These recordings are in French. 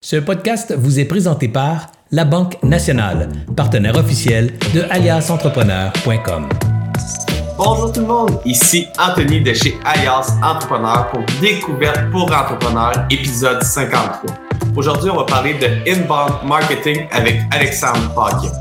Ce podcast vous est présenté par La Banque Nationale, partenaire officiel de aliasentrepreneur.com. Bonjour tout le monde, ici Anthony de chez Alias Entrepreneur pour Découverte pour entrepreneurs, épisode 53. Aujourd'hui, on va parler de inbound marketing avec Alexandre Paquet.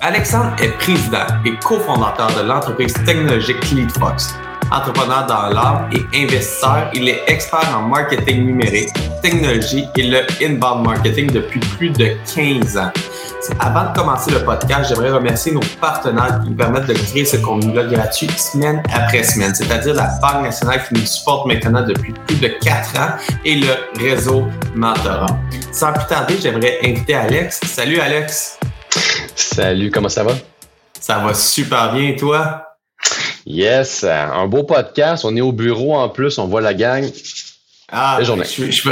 Alexandre est président et cofondateur de l'entreprise technologique LeadFox entrepreneur dans l'art et investisseur. Il est expert en marketing numérique, technologie et le inbound marketing depuis plus de 15 ans. Avant de commencer le podcast, j'aimerais remercier nos partenaires qui nous permettent de créer ce contenu-là gratuit semaine après semaine, c'est-à-dire la Banque nationale qui nous supporte maintenant depuis plus de 4 ans et le réseau Mentorat. Sans plus tarder, j'aimerais inviter Alex. Salut Alex. Salut, comment ça va? Ça va super bien, et toi? Yes, un beau podcast. On est au bureau en plus, on voit la gang. Ah, Je, suis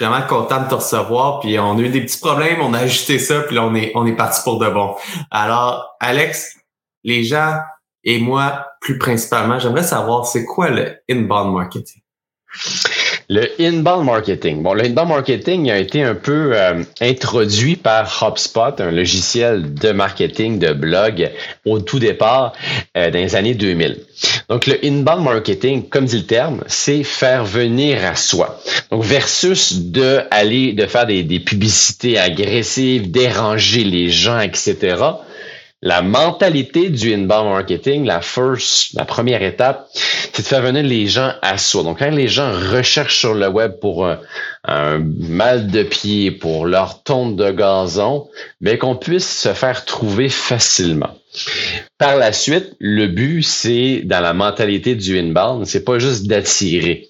vraiment content de te recevoir. Puis on a eu des petits problèmes, on a ajusté ça, puis là on est on est parti pour de bon. Alors, Alex, les gens et moi plus principalement, j'aimerais savoir c'est quoi le inbound marketing? Le inbound marketing. Bon, le inbound marketing a été un peu euh, introduit par HubSpot, un logiciel de marketing de blog au tout départ euh, dans les années 2000. Donc, le inbound marketing, comme dit le terme, c'est faire venir à soi. Donc, versus de aller, de faire des, des publicités agressives, déranger les gens, etc la mentalité du inbound marketing, la first, la première étape, c'est de faire venir les gens à soi. Donc, quand les gens recherchent sur le web pour un, mal de pied, pour leur tonte de gazon, mais qu'on puisse se faire trouver facilement. Par la suite, le but, c'est dans la mentalité du inbound, c'est pas juste d'attirer.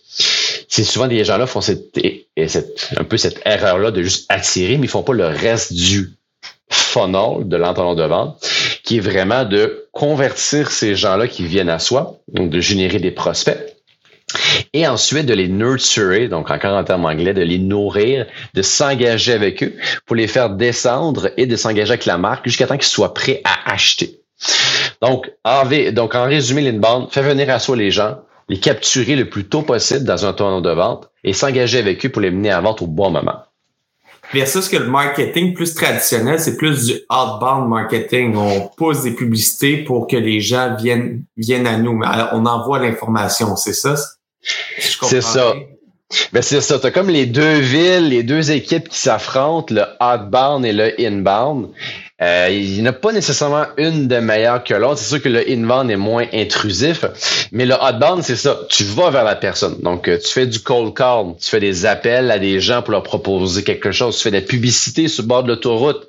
C'est souvent des gens-là font cette, un peu cette erreur-là de juste attirer, mais ils font pas le reste du funnel de l'entendant de vente, qui est vraiment de convertir ces gens-là qui viennent à soi, donc de générer des prospects. Et ensuite de les nurturer, donc encore en termes anglais, de les nourrir, de s'engager avec eux pour les faire descendre et de s'engager avec la marque jusqu'à temps qu'ils soient prêts à acheter. Donc, en, donc, en résumé, l'inbound, fait venir à soi les gens, les capturer le plus tôt possible dans un tournoi de vente et s'engager avec eux pour les mener à vente au bon moment. Versus que le marketing plus traditionnel, c'est plus du outbound marketing. On pose des publicités pour que les gens viennent, viennent à nous. Mais on envoie l'information, c'est ça? C'est ça. Ben c'est ça. Tu as comme les deux villes, les deux équipes qui s'affrontent, le outbound et le inbound. Euh, il n'y a pas nécessairement une de meilleure que l'autre. C'est sûr que le inbound est moins intrusif, mais le outbound, c'est ça. Tu vas vers la personne. Donc, euh, tu fais du cold call, tu fais des appels à des gens pour leur proposer quelque chose, tu fais des publicités sur le bord de l'autoroute,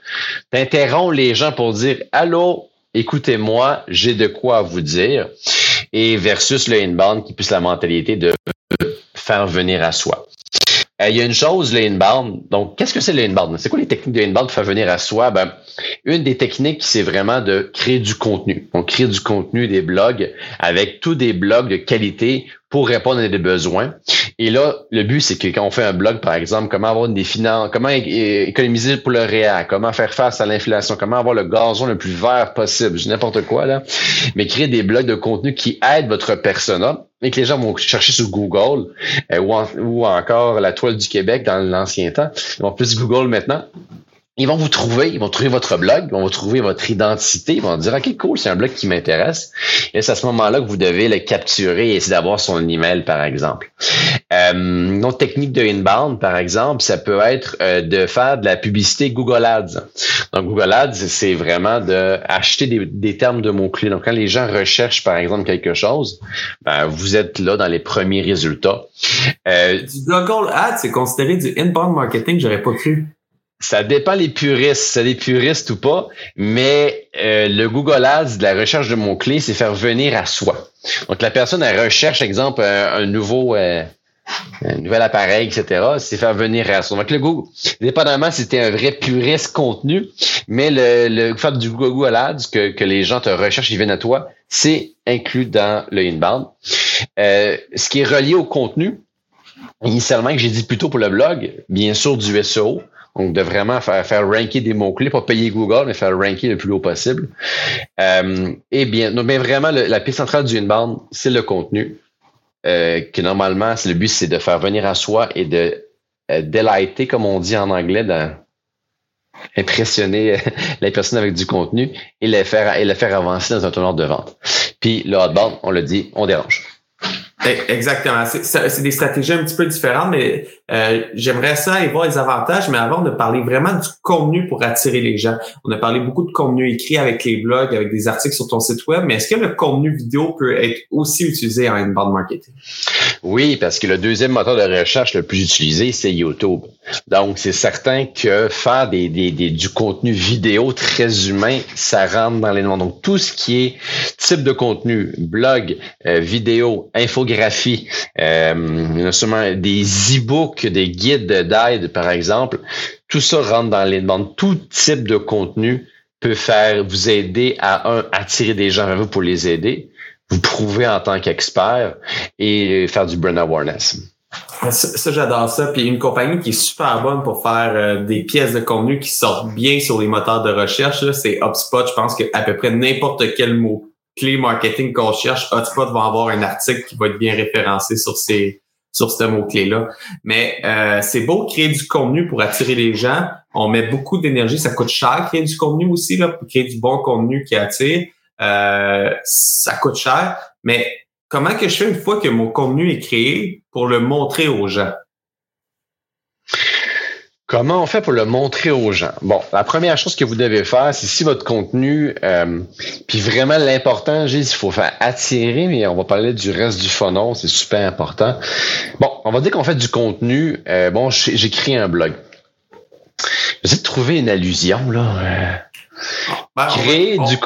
tu interromps les gens pour dire Allô, écoutez-moi, j'ai de quoi vous dire. Et versus le inbound qui puisse la mentalité de faire venir à soi. Euh, il y a une chose, le inbound. Donc, qu'est-ce que c'est le inbound? C'est quoi les techniques de inbound pour faire venir à soi? Ben, une des techniques, c'est vraiment de créer du contenu. On crée du contenu des blogs avec tous des blogs de qualité pour répondre à des besoins. Et là, le but, c'est que quand on fait un blog, par exemple, comment avoir des finances, comment économiser pour le réel, comment faire face à l'inflation, comment avoir le gazon le plus vert possible, n'importe quoi, là. Mais créer des blogs de contenu qui aident votre persona et que les gens vont chercher sur Google euh, ou, ou encore la toile du Québec dans l'ancien temps. Ils vont plus Google maintenant ils vont vous trouver, ils vont trouver votre blog, ils vont vous trouver votre identité, ils vont dire OK, cool, c'est un blog qui m'intéresse. Et c'est à ce moment-là que vous devez le capturer et essayer d'avoir son email, par exemple. Euh, une autre technique de inbound, par exemple, ça peut être euh, de faire de la publicité Google Ads. Donc, Google Ads, c'est vraiment de acheter des, des termes de mots-clés. Donc, quand les gens recherchent, par exemple, quelque chose, ben, vous êtes là dans les premiers résultats. Euh, du Google Ads, c'est considéré du inbound marketing, j'aurais pas cru. Ça dépend les puristes, c'est des puristes ou pas, mais euh, le Google Ads de la recherche de mots-clés, c'est faire venir à soi. Donc la personne elle recherche, exemple, un, nouveau euh, un nouvel appareil, etc. C'est faire venir à soi. Donc le Google, dépendamment si c'était un vrai puriste contenu, mais le, le fait du Google Ads que, que les gens te recherchent, ils viennent à toi, c'est inclus dans le inbound. Euh, ce qui est relié au contenu, initialement que j'ai dit plutôt pour le blog, bien sûr du SEO. Donc, de vraiment faire, faire ranker des mots-clés, pas payer Google, mais faire ranker le plus haut possible. Euh, et bien, donc, mais vraiment, la piste centrale du inbound, c'est le contenu. Euh, que normalement, le but, c'est de faire venir à soi et de delighter, comme on dit en anglais, d'impressionner les personnes avec du contenu et les faire, les faire avancer dans un tournoi de vente. Puis le hotbound, on le dit, on dérange. Eh, exactement. C'est des stratégies un petit peu différentes, mais euh, j'aimerais ça et voir les avantages. Mais avant de parler vraiment du contenu pour attirer les gens, on a parlé beaucoup de contenu écrit avec les blogs, avec des articles sur ton site web, mais est-ce que le contenu vidéo peut être aussi utilisé en inbound marketing? Oui, parce que le deuxième moteur de recherche le plus utilisé, c'est YouTube. Donc, c'est certain que faire du contenu vidéo très humain, ça rentre dans les noms. Donc, tout ce qui est type de contenu, blog, euh, vidéo, infographie, graphie, euh, des e-books, des guides d'aide, par exemple. Tout ça rentre dans les demandes. Tout type de contenu peut faire vous aider à attirer des gens vers vous pour les aider, vous prouver en tant qu'expert et faire du brand awareness. Ça, j'adore ça. Puis une compagnie qui est super bonne pour faire euh, des pièces de contenu qui sortent bien sur les moteurs de recherche, c'est HubSpot. Je pense qu'à peu près n'importe quel mot clé marketing qu'on cherche, Hotspot va avoir un article qui va être bien référencé sur ces sur ce mot-clé-là. Mais euh, c'est beau créer du contenu pour attirer les gens. On met beaucoup d'énergie. Ça coûte cher créer du contenu aussi, là, pour créer du bon contenu qui attire. Euh, ça coûte cher. Mais comment que je fais une fois que mon contenu est créé pour le montrer aux gens? Comment on fait pour le montrer aux gens? Bon, la première chose que vous devez faire, c'est si votre contenu, euh, puis vraiment l'important, j'ai il faut faire attirer, mais on va parler du reste du funnel, c'est super important. Bon, on va dire qu'on fait du contenu. Euh, bon, j'écris un blog. J'essaie de trouver une allusion, là. Ben, créer du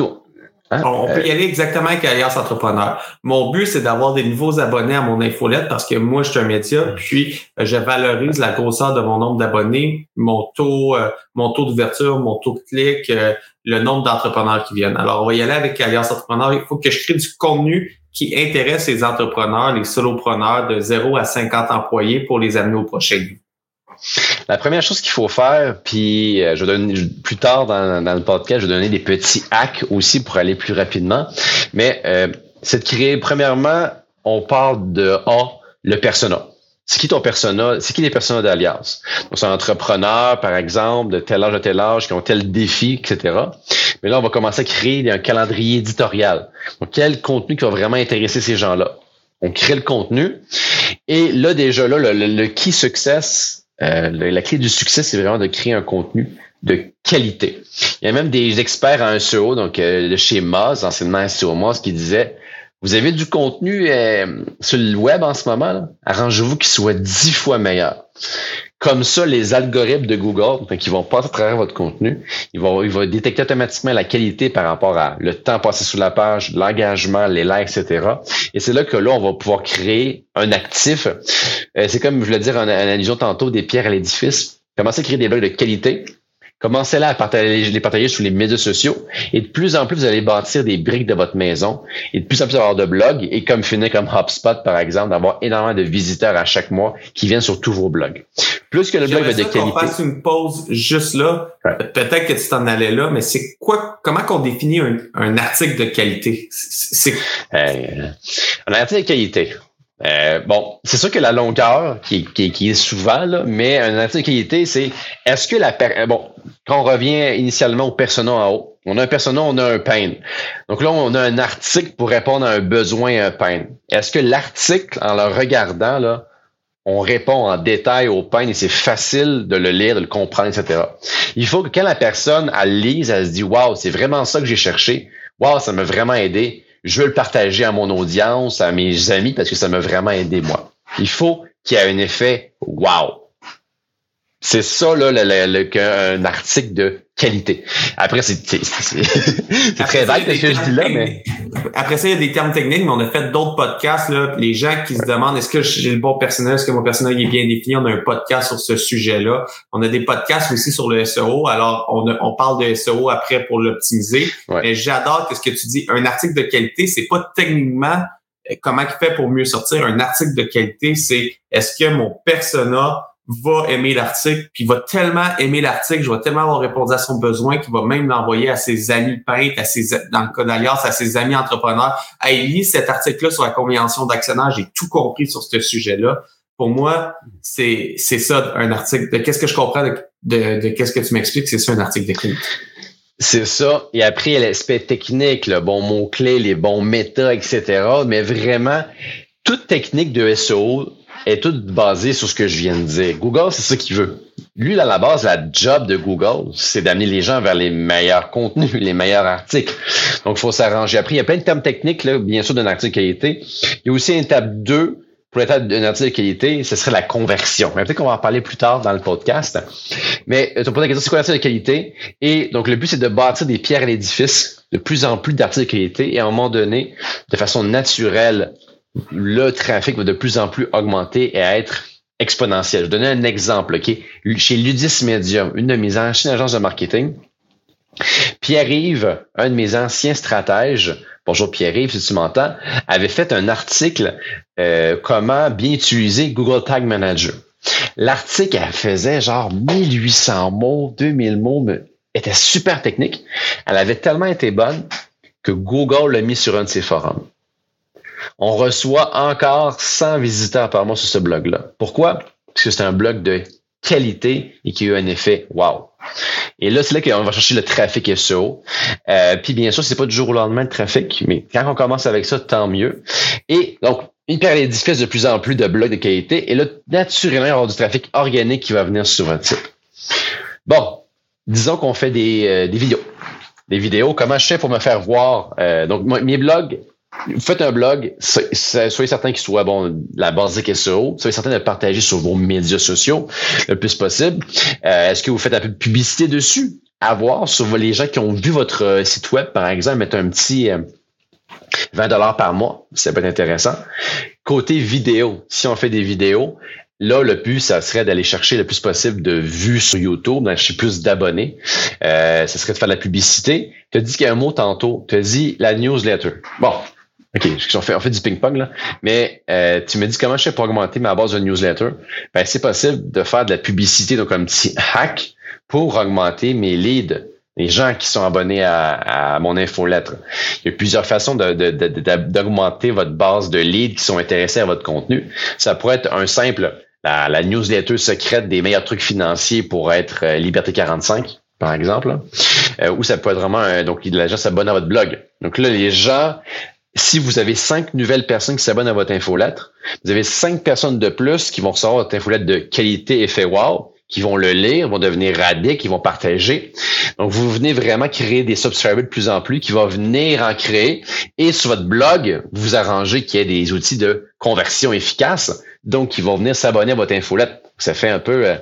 Hein? On peut y aller exactement avec Alias Entrepreneur. Mon but, c'est d'avoir des nouveaux abonnés à mon infolette parce que moi, je suis un média, puis euh, je valorise la grosseur de mon nombre d'abonnés, mon taux, euh, mon taux d'ouverture, mon taux de clic, euh, le nombre d'entrepreneurs qui viennent. Alors, on va y aller avec Alias Entrepreneur. Il faut que je crée du contenu qui intéresse les entrepreneurs, les solopreneurs de 0 à 50 employés pour les amener au prochain niveau. La première chose qu'il faut faire, puis euh, je donne plus tard dans, le podcast, je vais donner des petits hacks aussi pour aller plus rapidement. Mais euh, c'est de créer, premièrement, on parle de A, le persona. C'est qui ton persona? C'est qui les personas d'Alliance? Donc, c'est un entrepreneur, par exemple, de tel âge à tel âge, qui ont tel défi, etc. Mais là, on va commencer à créer un calendrier éditorial. Donc, quel contenu qui va vraiment intéresser ces gens-là? On crée le contenu. Et là, déjà, là, le, le, le key success, euh, la clé du succès, c'est vraiment de créer un contenu de qualité. Il y a même des experts en SEO, donc euh, de chez Moz, anciennement SEO Moz, qui disaient Vous avez du contenu euh, sur le web en ce moment, arrangez-vous qu'il soit dix fois meilleur. Comme ça, les algorithmes de Google, qui vont passer à travers votre contenu, ils vont, détecter automatiquement la qualité par rapport à le temps passé sur la page, l'engagement, les likes, etc. Et c'est là que là, on va pouvoir créer un actif. Euh, c'est comme je voulais dire en, en tantôt des pierres à l'édifice. Commencer à créer des blocs de qualité Commencez là à partager, les partager sur les médias sociaux et de plus en plus, vous allez bâtir des briques de votre maison et de plus en plus avoir de blogs et comme finir comme HubSpot, par exemple, d'avoir énormément de visiteurs à chaque mois qui viennent sur tous vos blogs. Plus que le blog de qualité. On fasse une pause juste là. Peut-être que tu t'en allais là, mais c'est quoi, comment qu'on définit un, article de qualité? C'est, euh, un article de qualité. Euh, bon, c'est sûr que la longueur, qui, qui, est souvent, là, mais un article de qualité, c'est est-ce que la euh, bon, quand on revient initialement au persona en haut, on a un persona, on a un pain. Donc là, on a un article pour répondre à un besoin, un pain. Est-ce que l'article, en le regardant, là, on répond en détail au pain et c'est facile de le lire, de le comprendre, etc. Il faut que quand la personne, elle lise, elle se dit, wow, c'est vraiment ça que j'ai cherché. Wow, ça m'a vraiment aidé je veux le partager à mon audience, à mes amis, parce que ça m'a vraiment aidé moi. Il faut qu'il y ait un effet wow. C'est ça, là, le, le, un article de qualité. Après, c'est très vague ce que je dis là, mais. Après ça, il y a des termes techniques, mais on a fait d'autres podcasts, là. Les gens qui se demandent est-ce que j'ai le bon personnel, est-ce que mon personnel est bien défini? On a un podcast sur ce sujet-là. On a des podcasts aussi sur le SEO. Alors, on, on parle de SEO après pour l'optimiser. Mais j'adore ce que tu dis. Un article de qualité, c'est pas techniquement euh, comment il fait pour mieux sortir. Un article de qualité, c'est est-ce que mon persona va aimer l'article, puis va tellement aimer l'article, je vais tellement avoir répondu à son besoin qu'il va même l'envoyer à ses amis peintres, à ses, dans le cas à ses amis entrepreneurs. Hey, lis cet article-là sur la convention d'actionnaire, j'ai tout compris sur ce sujet-là. Pour moi, c'est c'est ça un article. De qu'est-ce que je comprends de, de, qu'est-ce que tu m'expliques, c'est ça un article de qualité. C'est ça. Et après, il y a l'aspect technique, le bon mot-clé, les bons méta, etc. Mais vraiment, toute technique de SEO est toute basée sur ce que je viens de dire. Google, c'est ça qu'il veut. Lui, à la base, la job de Google, c'est d'amener les gens vers les meilleurs contenus, les meilleurs articles. Donc, il faut s'arranger. Après, il y a plein de termes techniques, là, bien sûr, d'un article qualité. Il y a aussi une étape 2 pour l'étape d'un article de qualité, ce serait la conversion. Peut-être qu'on va en parler plus tard dans le podcast. Mais tu poses la question, c'est quoi l'article de qualité? Et donc, le but, c'est de bâtir des pierres à l'édifice, de plus en plus d'articles de qualité, et à un moment donné, de façon naturelle, le trafic va de plus en plus augmenter et être exponentiel. Je vais donner un exemple. ok? Chez Ludis Medium, une de mes anciennes agences de marketing, Pierre-Yves, un de mes anciens stratèges, bonjour Pierre-Yves si tu m'entends, avait fait un article euh, comment bien utiliser Google Tag Manager. L'article, elle faisait genre 1800 mots, 2000 mots, mais était super technique. Elle avait tellement été bonne que Google l'a mis sur un de ses forums. On reçoit encore 100 visiteurs par mois sur ce blog-là. Pourquoi? Parce que c'est un blog de qualité et qui a eu un effet wow. Et là, c'est là qu'on va chercher le trafic SEO. Euh, puis bien sûr, c'est pas du jour au lendemain le trafic, mais quand on commence avec ça, tant mieux. Et donc, il perd de plus en plus de blogs de qualité. Et là, naturellement, il y aura du trafic organique qui va venir sur votre site. Bon, disons qu'on fait des, euh, des vidéos. Des vidéos, comment je fais pour me faire voir? Euh, donc, mes blogs, faites un blog, soyez certain qu'il soit bon, la basique SEO, soyez certain de le partager sur vos médias sociaux le plus possible. Euh, est-ce que vous faites un peu de publicité dessus? À voir sur les gens qui ont vu votre euh, site web, par exemple, mettre un petit 20 euh, dollars par mois, ça peut être intéressant. Côté vidéo, si on fait des vidéos, Là, le but, ça serait d'aller chercher le plus possible de vues sur YouTube, d'aller chercher plus d'abonnés. Euh, ça serait de faire de la publicité. Tu as dit qu'il y a un mot tantôt. Tu as dit la newsletter. Bon, OK, on fait, fait du ping-pong, là. Mais euh, tu me dis comment je fais pour augmenter ma base de newsletter? Ben, c'est possible de faire de la publicité, donc un petit hack pour augmenter mes leads, les gens qui sont abonnés à, mon infolettre. Il y a plusieurs façons d'augmenter votre base de leads qui sont intéressés à votre contenu. Ça pourrait être un simple, la, newsletter secrète des meilleurs trucs financiers pour être euh, Liberté 45 par exemple, euh, ou ça peut être vraiment donc les gens s'abonnent à votre blog. Donc là, les gens si vous avez cinq nouvelles personnes qui s'abonnent à votre infolettre, vous avez cinq personnes de plus qui vont recevoir votre infolettre de qualité effet wow, qui vont le lire, vont devenir radés, qui vont partager. Donc, vous venez vraiment créer des subscribers de plus en plus qui vont venir en créer. Et sur votre blog, vous arrangez qu'il y ait des outils de conversion efficaces, donc qui vont venir s'abonner à votre infolette ça fait un peu euh,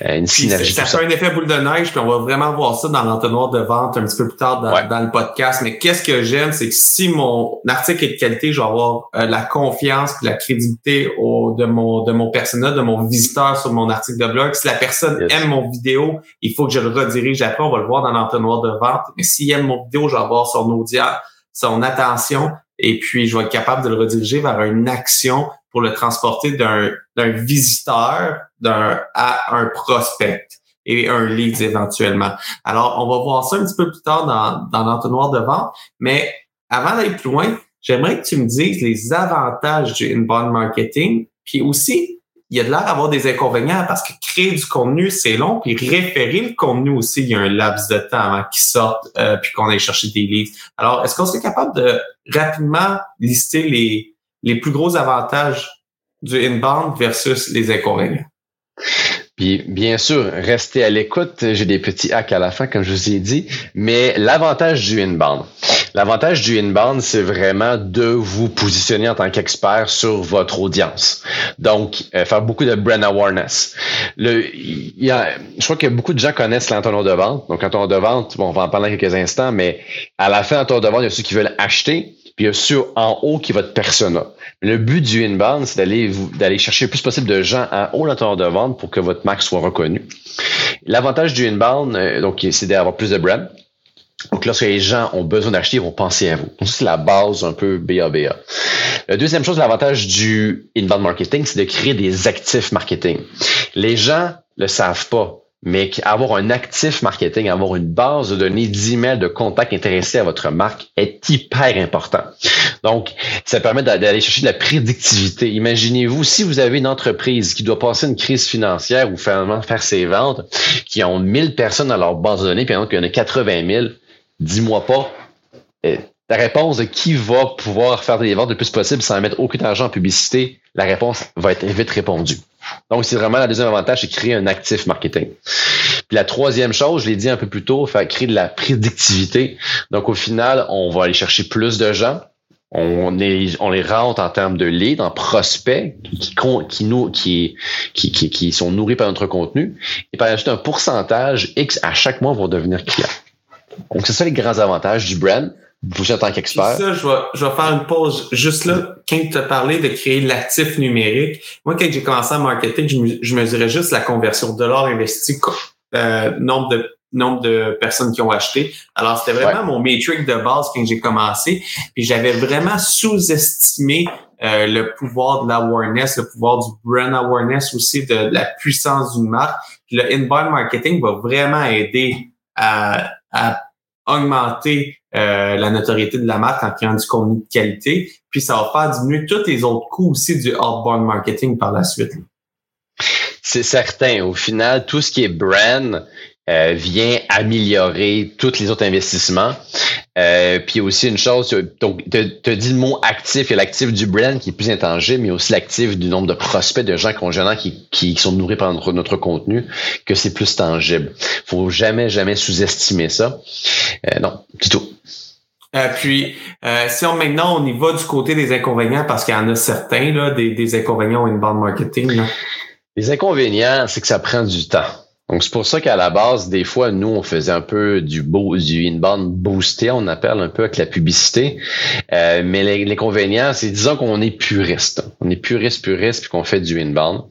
une synergie. Ça, fait un effet boule de neige, puis on va vraiment voir ça dans l'entonnoir de vente un petit peu plus tard dans, le podcast. Mais qu'est-ce que j'aime, c'est que si mon article est de qualité, je vais avoir euh, la confiance et la crédibilité au, de mon de mon personnel, de mon visiteur sur mon article de blog. Si la personne aime mon vidéo, il faut que je le redirige après. On va le voir dans l'entonnoir de vente. Mais s'il aime mon vidéo, je vais avoir son audience, son attention, et puis je vais être capable de le rediriger vers une action pour le transporter d'un visiteur d'un à un prospect et un lead éventuellement. Alors, on va voir ça un petit peu plus tard dans, dans l'entonnoir de vente, mais avant d'aller plus loin, j'aimerais que tu me dises les avantages du inbound marketing, puis aussi, il y a de l'air d'avoir des inconvénients parce que créer du contenu, c'est long, puis référer le contenu aussi, il y a un laps de temps avant qu'il sorte, euh, puis qu'on aille chercher des leads. Alors, est-ce qu'on serait capable de rapidement lister les, les plus gros avantages du inbound versus les inconvénients? Puis bien sûr, restez à l'écoute. J'ai des petits hacks à la fin, comme je vous ai dit. Mais l'avantage du inbound. L'avantage du inbound, c'est vraiment de vous positionner en tant qu'expert sur votre audience. Donc, euh, faire beaucoup de brand awareness. Le, y a, je crois que beaucoup de gens connaissent l'entonnoir de vente. Donc, l'entonnoir de vente, bon, on va en parler dans quelques instants, mais à la fin, l'entonnoir de vente, il y a ceux qui veulent acheter, puis il y a en haut qui est votre persona. Le but du inbound, c'est d'aller d'aller chercher le plus possible de gens en haut l'entonnoir de vente pour que votre marque soit reconnue. L'avantage du inbound, euh, donc, c'est d'avoir plus de brand. Donc, lorsque les gens ont besoin d'acheter, ils vont penser à vous. C'est la base un peu BABA. La deuxième chose, l'avantage du inbound marketing, c'est de créer des actifs marketing. Les gens le savent pas, mais avoir un actif marketing, avoir une base de données d'emails de contacts intéressés à votre marque est hyper important. Donc, ça permet d'aller chercher de la prédictivité. Imaginez-vous, si vous avez une entreprise qui doit passer une crise financière ou finalement faire ses ventes, qui ont 1000 personnes dans leur base de données, puis qu'il y en a 80 000, dis-moi pas, euh, la réponse de qui va pouvoir faire des ventes le plus possible sans mettre aucun argent en publicité, la réponse va être vite répondue. Donc, c'est vraiment la deuxième avantage, c'est créer un actif marketing. Puis la troisième chose, je l'ai dit un peu plus tôt, faire créer de la prédictivité. Donc, au final, on va aller chercher plus de gens. On, les rentre en termes de leads, en prospects qui, qui, qui, qui, qui, sont nourris par notre contenu. Et par juste un pourcentage X à chaque mois vont devenir clients. Donc, c'est ça les grands avantages du brand vous en tant qu'expert. Ça, je vais, je vais faire une pause juste là. Quand tu as parlé de créer l'actif numérique, moi, quand j'ai commencé en marketing, je, je mesurais juste la conversion de dollar investi, euh, nombre de nombre de personnes qui ont acheté. Alors, c'était vraiment mon métrique de base quand j'ai commencé. Puis j'avais vraiment sous-estimé euh, le pouvoir de l'awareness, le pouvoir du brand awareness aussi, de, la puissance d'une marque. Puis le inbound marketing va vraiment aider à, à augmenter euh, la notoriété de la marque en créant du contenu de qualité. Puis ça va faire diminuer tous les autres coûts aussi du outbound marketing par la suite. C'est certain. Au final, tout ce qui est brand, euh, vient améliorer tous les autres investissements. Euh, puis aussi une chose, donc tu as dit le mot actif, il y a l'actif du brand qui est plus intangible, mais aussi l'actif du nombre de prospects, de gens conjoints qui, qui sont nourris par notre, notre contenu, que c'est plus tangible. faut jamais, jamais sous-estimer ça. Euh, non, du tout. Euh, puis, euh, si on maintenant on y va du côté des inconvénients, parce qu'il y en a certains là, des, des inconvénients au inbound marketing. Là. Les inconvénients, c'est que ça prend du temps. Donc, c'est pour ça qu'à la base, des fois, nous, on faisait un peu du beau, du inbound boosté, on appelle un peu avec la publicité. Euh, mais l'inconvénient, c'est disons qu'on est puriste. On est puriste, puriste, puis qu'on fait du inbound.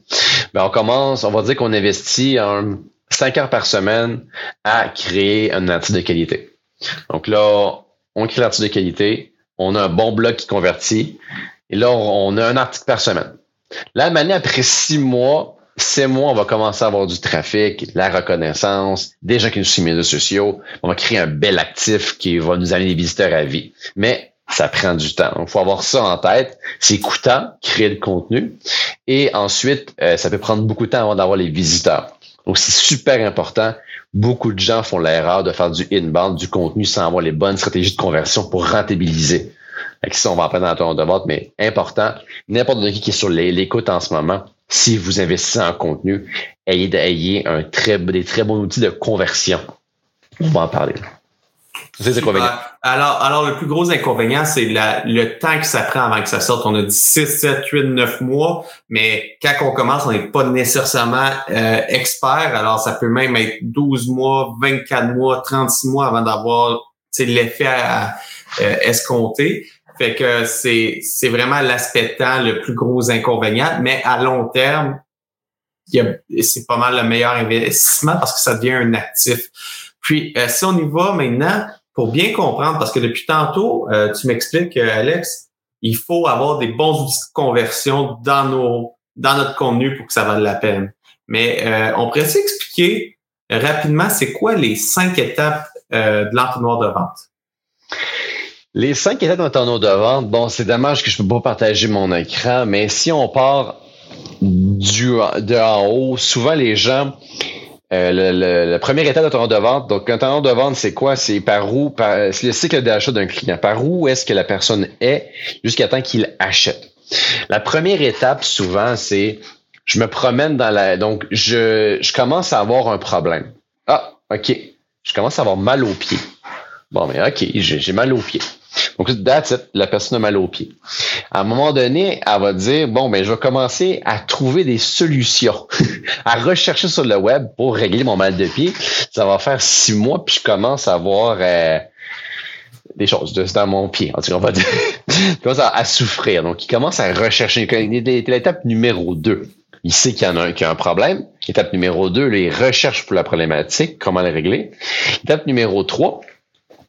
Ben, on commence, on va dire qu'on investit en 5 heures par semaine à créer un article de qualité. Donc là, on crée l'article de qualité, on a un bon blog qui convertit, et là, on a un article par semaine. Là, maintenant, après six mois, c'est mois, on va commencer à avoir du trafic, la reconnaissance, des gens qui nous suivent sur les réseaux sociaux. On va créer un bel actif qui va nous amener des visiteurs à vie. Mais ça prend du temps. Il faut avoir ça en tête. C'est coûtant, créer le contenu. Et ensuite, euh, ça peut prendre beaucoup de temps avant d'avoir les visiteurs. Donc, c'est super important. Beaucoup de gens font l'erreur de faire du inbound, du contenu sans avoir les bonnes stratégies de conversion pour rentabiliser. ça, on va en prendre dans le de vente, mais important. N'importe qui qui est sur l'écoute en ce moment, si vous investissez en contenu, ayez, ayez un très, des très bons outils de conversion. On va en parler. C'est Alors, alors, le plus gros inconvénient, c'est le temps que ça prend avant que ça sorte. On a dit 6, 7, 8, 9 mois, mais quand on commence, on n'est pas nécessairement euh, expert. Alors, ça peut même être 12 mois, 24 mois, 36 mois avant d'avoir l'effet à, euh, escompté. Fait que c'est, c'est vraiment l'aspect temps le plus gros inconvénient, mais à long terme, c'est pas mal le meilleur investissement parce que ça devient un actif. Puis, euh, si on y va maintenant, pour bien comprendre, parce que depuis tantôt, euh, tu m'expliques, euh, Alex, il faut avoir des bons outils de conversion dans nos dans notre contenu pour que ça vaille la peine. Mais on pourrait s'expliquer rapidement, c'est quoi les cinq étapes de l'entonnoir de vente? Les cinq étapes d'un tonneau de vente, bon, c'est dommage que je ne peux pas partager mon écran, mais si on part de en haut, souvent les gens, euh, le, le, première étape d'un tonneau de vente, donc un tonneau de vente, c'est quoi? C'est par où, c'est le cycle d'achat d'un client. Par où est-ce que la personne est jusqu'à temps qu'il achète? La première étape, souvent, c'est je me promène dans la. Donc, je, je commence à avoir un problème. Ah, OK. Je commence à avoir mal aux pieds. Bon, mais OK, j'ai mal aux pieds. Donc, that's la personne a mal aux pieds. À un moment donné, elle va dire, bon, ben, je vais commencer à trouver des solutions, à rechercher sur le web pour régler mon mal de pied. Ça va faire six mois, puis je commence à voir euh, des choses dans mon pied, en tout cas, on va dire. il commence à, souffrir. Donc, il commence à rechercher. L'étape numéro deux. Il sait qu'il y en a un, qu'il y a un problème. Étape numéro deux, il recherche pour la problématique, comment la régler. Étape numéro trois,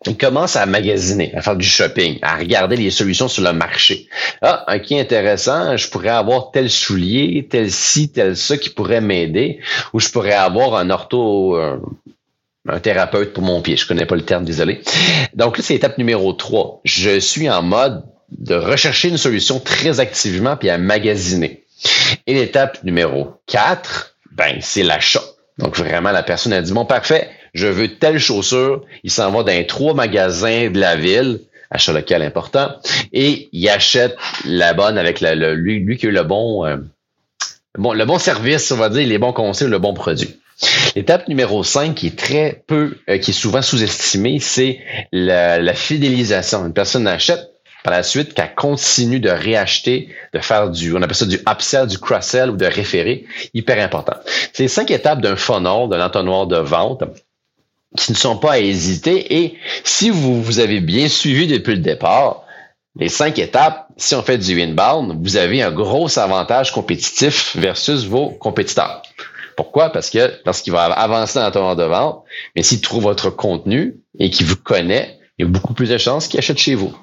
il commence à magasiner, à faire du shopping, à regarder les solutions sur le marché. Ah, un qui est intéressant, je pourrais avoir tel soulier, tel ci, tel ça qui pourrait m'aider, ou je pourrais avoir un ortho, un, un, thérapeute pour mon pied. Je connais pas le terme, désolé. Donc là, c'est étape numéro 3. Je suis en mode de rechercher une solution très activement puis à magasiner. Et l'étape numéro 4, ben, c'est l'achat. Donc vraiment, la personne a dit, bon, parfait, je veux telle chaussure. Il s'en va dans trois magasins de la ville, achat local important, et il achète la bonne avec le, lui, qui a eu le bon, euh, le bon service, on va dire, les bons conseils, le bon produit. L'étape numéro 5 qui est très peu, euh, qui est souvent sous-estimée, c'est la, fidélisation. Une personne achète, par la suite, qu'elle continue de réacheter, de faire du, on appelle ça du upsell, du cross-sell ou de référer, hyper important. C'est les cinq étapes d'un funnel, d'un entonnoir de vente qui ne sont pas à hésiter. Et si vous, vous avez bien suivi depuis le départ, les cinq étapes, si on fait du inbound, vous avez un gros avantage compétitif versus vos compétiteurs. Pourquoi? Parce que lorsqu'il va avancer dans l'entonnoir de vente, mais s'il trouve votre contenu et qu'il vous connaît, il y a beaucoup plus de chances qu'il achète chez vous.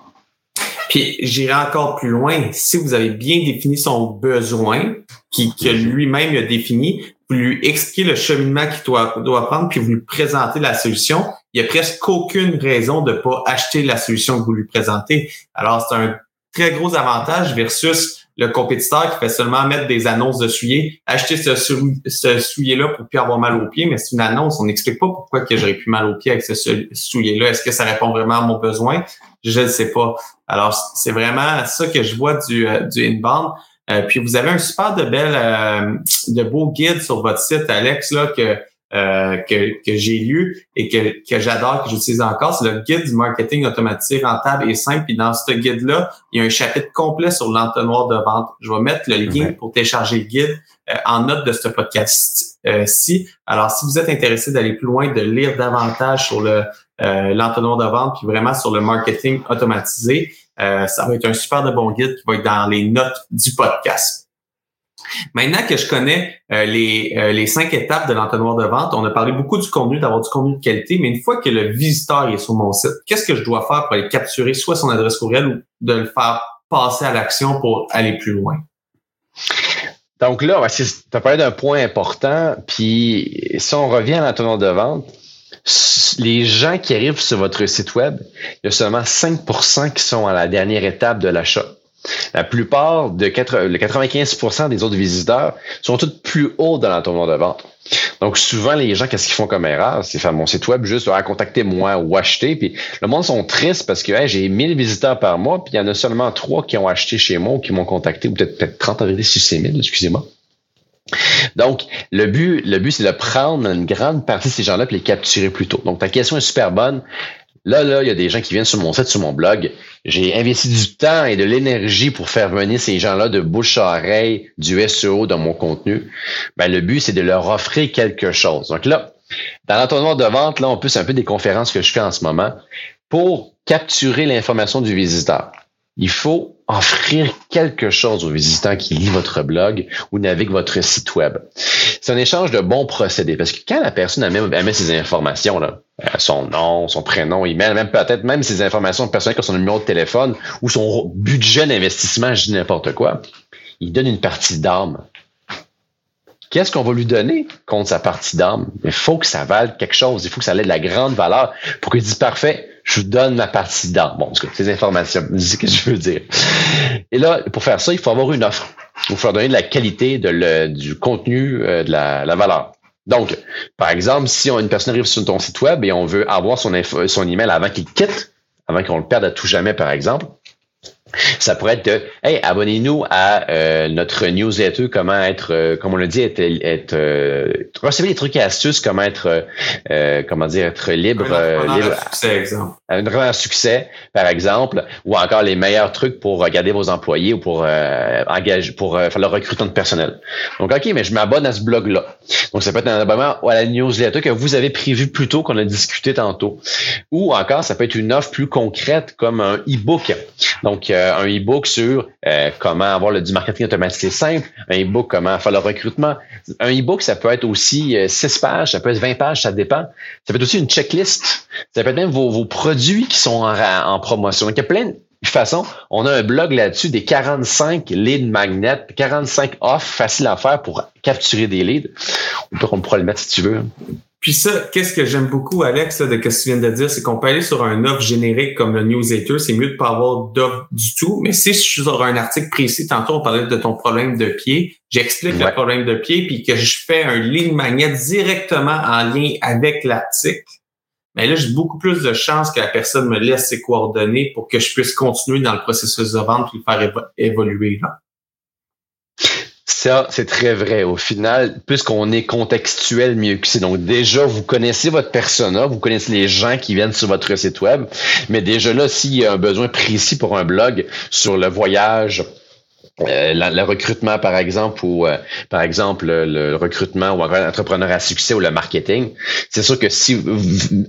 Puis j'irai encore plus loin. Si vous avez bien défini son besoin, qui, que lui-même a défini, vous lui expliquez le cheminement qu'il doit, doit prendre, puis vous lui présentez la solution, il n'y a presque aucune raison de ne pas acheter la solution que vous lui présentez. Alors, c'est un très gros avantage versus le compétiteur qui fait seulement mettre des annonces de souliers. Acheter ce, ce soulier-là pour plus avoir mal aux pieds, mais c'est une annonce. On n'explique pas pourquoi que j'aurais plus mal aux pieds avec ce soulier-là. Est-ce que ça répond vraiment à mon besoin? Je ne sais pas. Alors, c'est vraiment ça que je vois du, euh, du inbound. Euh, puis vous avez un super de bel, euh, de beau guide sur votre site, Alex, là, que euh, que, que j'ai lu et que, que j'adore, que j'utilise encore, c'est le guide du marketing automatisé rentable et simple. Puis dans ce guide-là, il y a un chapitre complet sur l'entonnoir de vente. Je vais mettre le lien pour télécharger le guide en note de ce podcast-ci. Alors, si vous êtes intéressé d'aller plus loin, de lire davantage sur le l'entonnoir de vente, puis vraiment sur le marketing automatisé, euh, ça va être un super de bon guide qui va être dans les notes du podcast. Maintenant que je connais euh, les, euh, les cinq étapes de l'entonnoir de vente, on a parlé beaucoup du contenu, d'avoir du contenu de qualité, mais une fois que le visiteur est sur mon site, qu'est-ce que je dois faire pour aller capturer soit son adresse courriel ou de le faire passer à l'action pour aller plus loin? Donc là, tu as parlé d'un point important, puis si on revient à l'entonnoir de vente, les gens qui arrivent sur votre site web, il y a seulement 5% qui sont à la dernière étape de l'achat. La plupart de 95% des autres visiteurs sont tous plus hauts dans l'entonnoir de vente. Donc souvent les gens qu'est-ce qu'ils font comme erreur, c'est faire mon site web juste à contacter moi ou acheter puis le monde sont tristes parce que j'ai 1000 visiteurs par mois puis il y en a seulement 3 qui ont acheté chez moi ou qui m'ont contacté ou peut-être peut-être 30 en si c'est 1000, excusez-moi. Donc, le but, le but, c'est de prendre une grande partie de ces gens-là et les capturer plus tôt. Donc, ta question est super bonne. Là, là, il y a des gens qui viennent sur mon site, sur mon blog. J'ai investi du temps et de l'énergie pour faire venir ces gens-là de bouche à oreille, du SEO dans mon contenu. Ben, le but, c'est de leur offrir quelque chose. Donc là, dans l'entonnoir de vente, là, on peut, c'est un peu des conférences que je fais en ce moment pour capturer l'information du visiteur il faut offrir quelque chose aux visiteurs qui lisent votre blog ou naviguent votre site web. C'est un échange de bons procédés parce que quand la personne a met, met ses informations, là, euh, son nom, son prénom, email, même peut-être même ses informations personnelles comme son numéro de téléphone ou son budget d'investissement, je dis n'importe quoi, il donne une partie d'âme. Qu'est-ce qu'on va lui donner contre sa partie d'âme? Il faut que ça vale quelque chose. Il faut que ça ait de la grande valeur pour qu'il dise parfait, je vous donne ma partie d'âme. Bon, en tout cas, ces informations, c'est ce que je veux dire. Et là, pour faire ça, il faut avoir une offre. Il faut donner de la qualité, du contenu, euh, de la, valeur. Donc, par exemple, si une personne arrive sur ton site web et on veut avoir son, son email avant qu'il quitte, avant qu'on le perde à tout jamais, par exemple, ça pourrait être de Hey, abonnez-nous à euh, notre newsletter, comment être, euh, comme on l'a dit, être, être euh, recevez des trucs et astuces, comment être comment dire, être libre. Un libre succès, exemple. Un succès, par exemple, ou encore les meilleurs trucs pour regarder vos employés ou pour engager pour faire le recrutement de personnel. Donc, OK, mais je m'abonne à ce blog-là. Donc, ça peut être un abonnement à la newsletter que vous avez prévu plus tôt qu'on a discuté tantôt. Ou encore, ça peut être une offre plus concrète comme un e-book. Donc, euh, un e-book sur euh, comment avoir le, du marketing automatisé simple, un e-book comment faire le recrutement. Un e-book, ça peut être aussi 6 pages, ça peut être 20 pages, ça dépend. Ça peut être aussi une checklist. Ça peut être même vos, produits qui sont en, en promotion. Il y a plein de façon, on a un blog là-dessus des 45 lead magnets, 45 offres faciles à faire pour capturer des leads. On pourra le mettre si tu veux. Puis ça, qu'est-ce que j'aime beaucoup, Alex, de ce que tu viens de dire, c'est qu'on peut aller sur un offre générique comme le newsletter. C'est mieux de pas avoir d'offre du tout. Mais si je suis sur un article précis, tantôt on parlait de ton problème de pied, j'explique le problème de pied, puis que je fais un lead magnet directement en lien avec l'article mais là, j'ai beaucoup plus de chances que la personne me laisse ses coordonnées pour que je puisse continuer dans le processus de vente et le faire évoluer. Ça, c'est très vrai. Au final, puisqu'on est contextuel mieux que c'est. Donc, déjà, vous connaissez votre persona, vous connaissez les gens qui viennent sur votre site web, mais déjà là, s'il y a un besoin précis pour un blog sur le voyage, euh, le recrutement, par exemple, ou euh, par exemple le, recrutement ou encore l'entrepreneur à succès ou le marketing, c'est sûr que si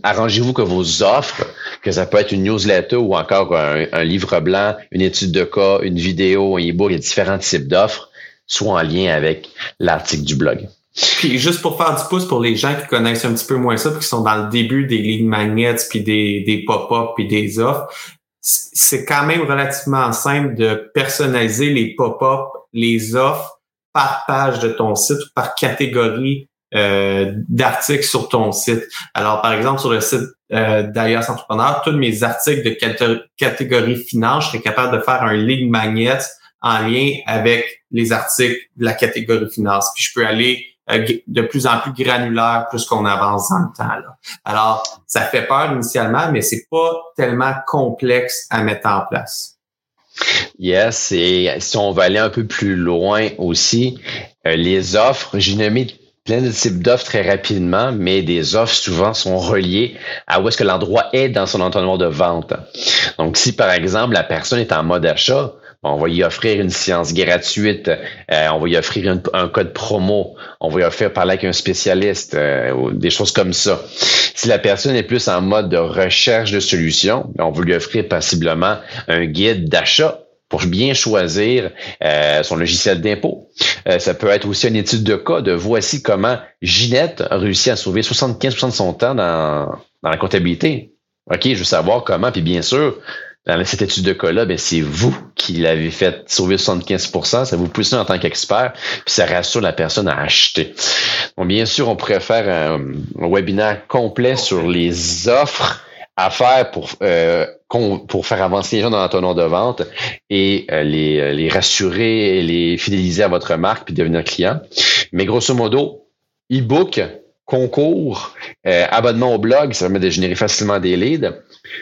arrangez-vous que vos offres, que ça peut être une newsletter ou encore un, livre blanc, une étude de cas, une vidéo, un e-book, il y a différents types d'offres, soient en lien avec l'article du blog. Puis juste pour faire du pouce pour les gens qui connaissent un petit peu moins ça, puis qui sont dans le début des lignes magnets, puis des, des pop-up, puis des offres, c'est quand même relativement simple de personnaliser les pop-up, les offres par page de ton site ou par catégorie euh, d'articles sur ton site. Alors, par exemple, sur le site euh, d'Alias Entrepreneur, tous mes articles de catégorie finance, je serais capable de faire un link magnet en lien avec les articles de la catégorie finance. Puis je peux aller euh, de plus en plus granulaire plus qu'on avance dans le temps. Là. Alors, ça fait peur initialement, mais c'est pas tellement complexe à mettre en place. Yes, et si on va aller un peu plus loin aussi, euh, les offres, j'ai nommé plein de types d'offres très rapidement, mais des offres souvent sont reliées à où est-ce que l'endroit est dans son entonnoir de vente. Donc, si par exemple la personne est en mode achat, on va y offrir une séance gratuite, euh, on va y offrir un, code promo, on va y offrir parler avec un spécialiste, euh, des choses comme ça. Si la personne est plus en mode de recherche de solutions, on va lui offrir possiblement un guide d'achat pour bien choisir euh, son logiciel d'impôt. ça peut être aussi une étude de cas de voici comment Ginette a réussi à sauver 75% de son temps dans, dans la comptabilité. OK, je veux savoir comment, puis bien sûr, dans cette étude de cas-là, ben, c'est vous qui l'avez fait sauver 75% ça vous pousse en tant qu'expert, puis ça rassure la personne à acheter. Donc, bien sûr, on pourrait faire un, webinaire complet sur les offres à faire pour euh, pour faire avancer les gens dans l'entonnoir de vente et euh, les, euh, les rassurer et les fidéliser à votre marque puis devenir client. Mais grosso modo, e-book, concours, abonnement au blog, ça permet de générer facilement des leads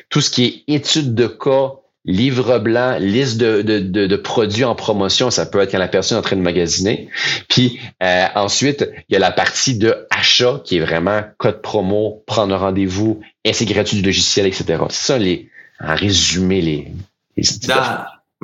tout ce qui est étude de cas, livre blanc, liste de, de, de, produits en promotion, ça peut être quand la personne est en train de magasiner. Puis euh, ensuite, il y a la partie de achat qui est vraiment code promo, prendre rendez-vous, essai gratuit du logiciel, etc. C'est ça les, en résumé les, les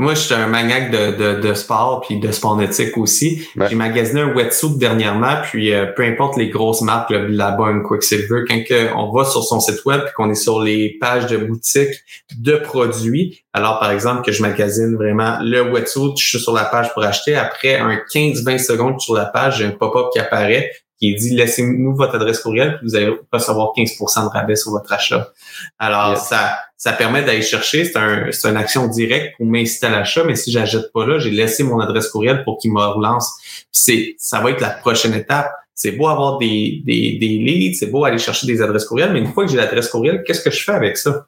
moi, je suis un maniaque de, de, de sport puis de sport nautique aussi. J'ai magasiné un wetsuit dernièrement, puis euh, peu importe les grosses marques, le Billabong, Quicksilver, quand on va sur son site web puis qu'on est sur les pages de boutique de produits, alors par exemple que je magasine vraiment le wetsuit, je suis sur la page pour acheter, après un 15-20 secondes sur la page, j'ai un pop-up qui apparaît qui dit laissez-nous votre adresse courriel puis vous allez recevoir 15 de rabais sur votre achat. Alors ça ça permet d'aller chercher, c'est un c'est une action directe pour m'inciter à l'achat, mais si j'achète pas là, j'ai laissé mon adresse courriel pour qu'il me relance. C'est ça va être la prochaine étape. C'est beau avoir des, des, des leads, c'est beau aller chercher des adresses courriel, mais une fois que j'ai l'adresse courriel, qu'est-ce que je fais avec ça?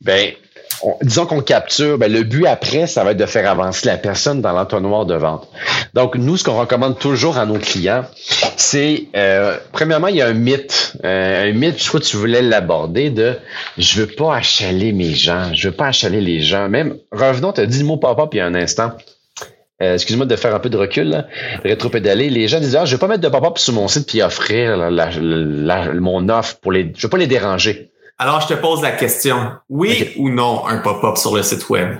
Ben, disons qu'on capture, ben, le but après, ça va être de faire avancer la personne dans l'entonnoir de vente. Donc, nous, ce qu'on recommande toujours à nos clients, c'est, euh, premièrement, il y a un mythe. Euh, un mythe, je crois que tu voulais l'aborder de je veux pas achaler mes gens, je veux pas achaler les gens. Même, revenons, tu as dit le mot papa puis un instant. Euh, excuse-moi de faire un peu de recul, là, rétro-pédaler. Les gens disent, ah, je vais pas mettre de pop-up sur mon site puis offrir mon offre pour les, je veux pas les déranger. Alors, je te pose la question. Oui ou non un pop-up sur le site web?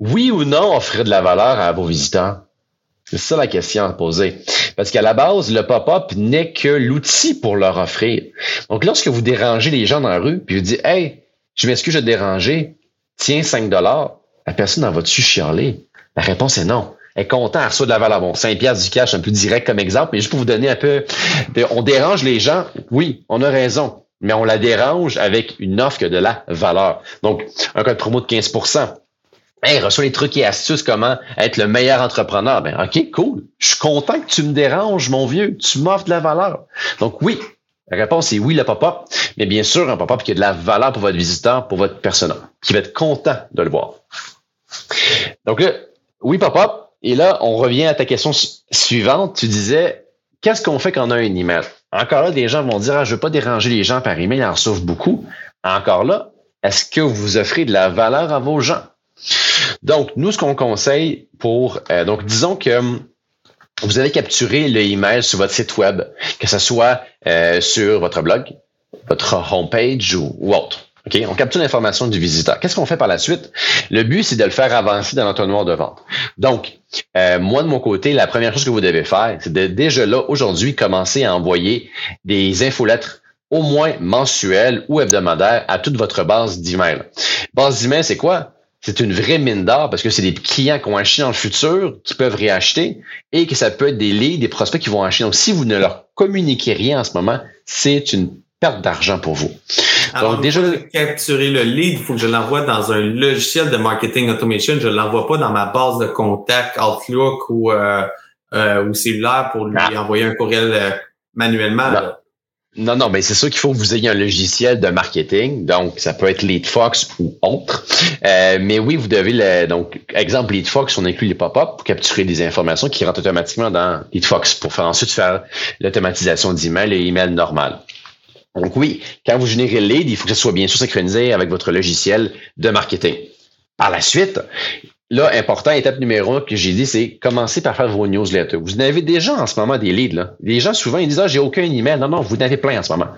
Oui ou non offrir de la valeur à vos visiteurs? C'est ça la question à poser. Parce qu'à la base, le pop-up n'est que l'outil pour leur offrir. Donc, lorsque vous dérangez les gens dans la rue, puis vous dites, hey, je m'excuse de te déranger, tiens 5 dollars, la personne en va-tu chialer? La réponse est non. Elle est content, elle reçoit de la valeur. Bon, 5 piastres du cash, un peu direct comme exemple, mais juste pour vous donner un peu, on dérange les gens. Oui, on a raison mais on la dérange avec une offre de la valeur. Donc, un code promo de 15% Hey, reçois les trucs et astuces, comment être le meilleur entrepreneur. Ben, OK, cool. Je suis content que tu me déranges, mon vieux. Tu m'offres de la valeur. Donc, oui. La réponse est oui, le pop-up. Mais bien sûr, un pop-up qui a de la valeur pour votre visiteur, pour votre personnel, qui va être content de le voir. Donc là, oui, pop-up. Et là, on revient à ta question suivante. Tu disais, qu'est-ce qu'on fait quand on a un email? Encore là, des gens vont dire, ah, je veux pas déranger les gens par email, ils en reçoivent beaucoup. Encore là, est-ce que vous offrez de la valeur à vos gens? Donc, nous, ce qu'on conseille pour, euh, donc, disons que hum, vous avez capturé le email sur votre site web, que ce soit euh, sur votre blog, votre homepage ou, ou autre. On capture l'information du visiteur. Qu'est-ce qu'on fait par la suite? Le but, c'est de le faire avancer dans l'entonnoir de vente. Donc, euh, moi, de mon côté, la première chose que vous devez faire, c'est de déjà là, aujourd'hui, commencer à envoyer des infolettres au moins mensuelles ou hebdomadaires à toute votre base d'emails. Base d'emails, c'est quoi? c'est une vraie mine d'or parce que c'est des clients qui vont acheter dans le futur, qui peuvent réacheter et que ça peut être des leads, des prospects qui vont acheter. Donc, si vous ne leur communiquez rien en ce moment, c'est une perte d'argent pour vous. Alors, déjà, capturer le lead, il faut que je l'envoie dans un logiciel de marketing automation. Je l'envoie pas dans ma base de contact Outlook ou, euh, euh, ou cellulaire pour lui ah. envoyer un courriel euh, manuellement. Non, non, mais c'est sûr qu'il faut que vous ayez un logiciel de marketing. Donc, ça peut être LeadFox ou autre. Euh, mais oui, vous devez le, donc, exemple LeadFox, on inclut les pop-up pour capturer des informations qui rentrent automatiquement dans LeadFox pour faire ensuite faire l'automatisation d'email et email normal. Donc oui, quand vous générez le lead, il faut que ce soit bien sûr synchronisé avec votre logiciel de marketing. Par la suite, Là, important, étape numéro un que j'ai dit, c'est commencer par faire vos newsletters. Vous en avez déjà en ce moment des leads. Là. Les gens, souvent, ils disent Ah, j'ai aucun email. Non, non, vous en avez plein en ce moment.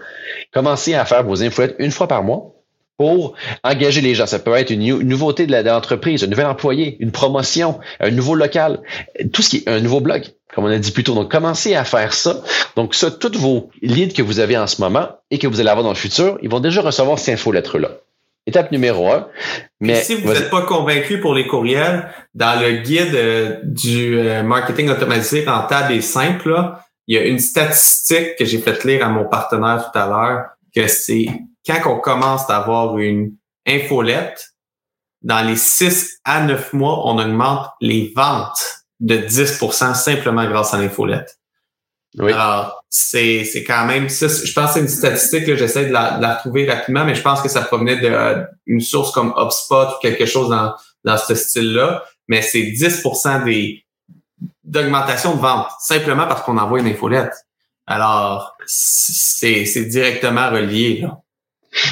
Commencez à faire vos infolettes une fois par mois pour engager les gens. Ça peut être une, nouveauté de l'entreprise, un nouvel employé, une promotion, un nouveau local, tout ce qui est un nouveau blog, comme on a dit plus tôt. Donc, commencez à faire ça. Donc, ça, tous vos leads que vous avez en ce moment et que vous allez avoir dans le futur, ils vont déjà recevoir ces infolettres-là. Étape numéro un. Mais si vous n'êtes pas convaincu pour les courriels, dans le guide euh, du euh, marketing automatisé rentable et simple, là, il y a une statistique que j'ai fait lire à mon partenaire tout à l'heure, que c'est quand on commence à avoir une infolette, dans les 6 à 9 mois, on augmente les ventes de 10% simplement grâce à l'infolette. Oui. Alors, c'est, c'est quand même ça. Je pense que c'est une statistique, que j'essaie de la, de la retrouver rapidement, mais je pense que ça provenait d'une source comme HubSpot ou quelque chose dans, dans ce style-là. Mais c'est 10% des d'augmentation de vente, simplement parce qu'on envoie une infolette. Alors, c'est, c'est directement relié. Là.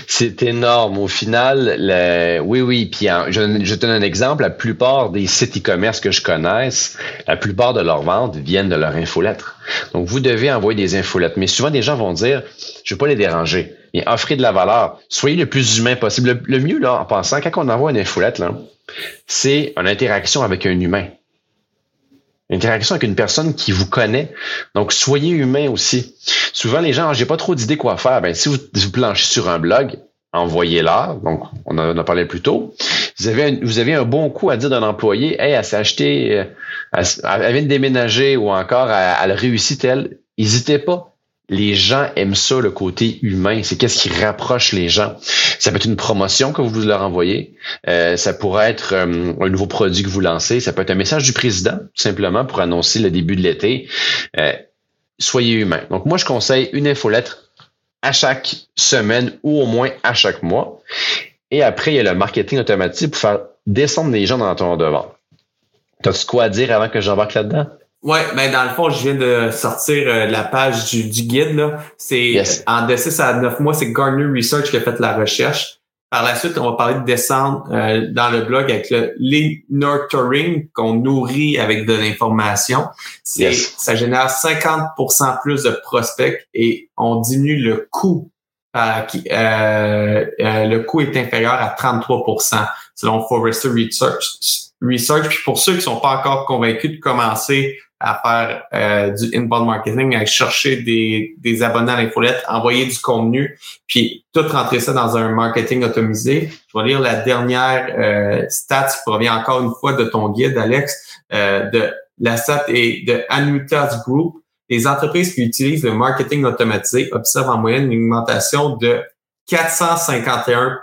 C'est énorme. Au final, le... oui, oui. Puis je, je donne un exemple. La plupart des sites e-commerce que je connaisse, la plupart de leurs ventes viennent de leur infolettre. Donc, vous devez envoyer des infolettes. Mais souvent, des gens vont dire, je ne veux pas les déranger. Mais offrez de la valeur. Soyez le plus humain possible. Le, mieux, là, en pensant, quand on envoie une infolette, c'est une interaction avec un humain interaction avec une personne qui vous connaît. Donc, soyez humain aussi. Souvent, les gens, j'ai pas trop d'idées quoi faire. Ben, si vous, vous planchez sur un blog, envoyez-la. Donc, on en a parlé plus tôt. Vous avez un, vous avez un bon coup à dire d'un employé, hey, elle s'est achetée, euh, elle, vient de déménager ou encore elle, elle réussit elle. N'hésitez pas les gens aiment ça, le côté humain. C'est qu'est-ce qui rapproche les gens. Ça peut être une promotion que vous leur envoyez. Euh, ça pourrait être euh, un nouveau produit que vous lancez. Ça peut être un message du président, tout simplement, pour annoncer le début de l'été. Euh, soyez humain. Donc, moi, je conseille une infolettre à chaque semaine ou au moins à chaque mois. Et après, il y a le marketing automatique pour faire descendre les gens dans ton de vente. T'as-tu quoi à dire avant que j'embarque là-dedans? Ouais, ben dans le fond, je viens de sortir euh, la page du, du guide. là. C'est en de 6 à 9 mois, c'est Gartner Research qui a fait la recherche. Par la suite, on va parler de descendre euh, dans le blog avec le lead nurturing qu'on nourrit avec de l'information. C'est ça génère 50% plus de prospects et on diminue le coût. Euh, qui, le coût est inférieur à 33% selon Forrester Research. Research. Puis pour ceux qui sont pas encore convaincus de commencer à faire euh, du inbound marketing, à chercher des, des abonnés à l'infolette, envoyer du contenu, puis tout rentrer ça dans un marketing automisé. Je vais lire la dernière euh, stat qui provient encore une fois de ton guide, Alex. Euh, de la stat est de Annuitas Group. Les entreprises qui utilisent le marketing automatisé observent en moyenne une augmentation de 451%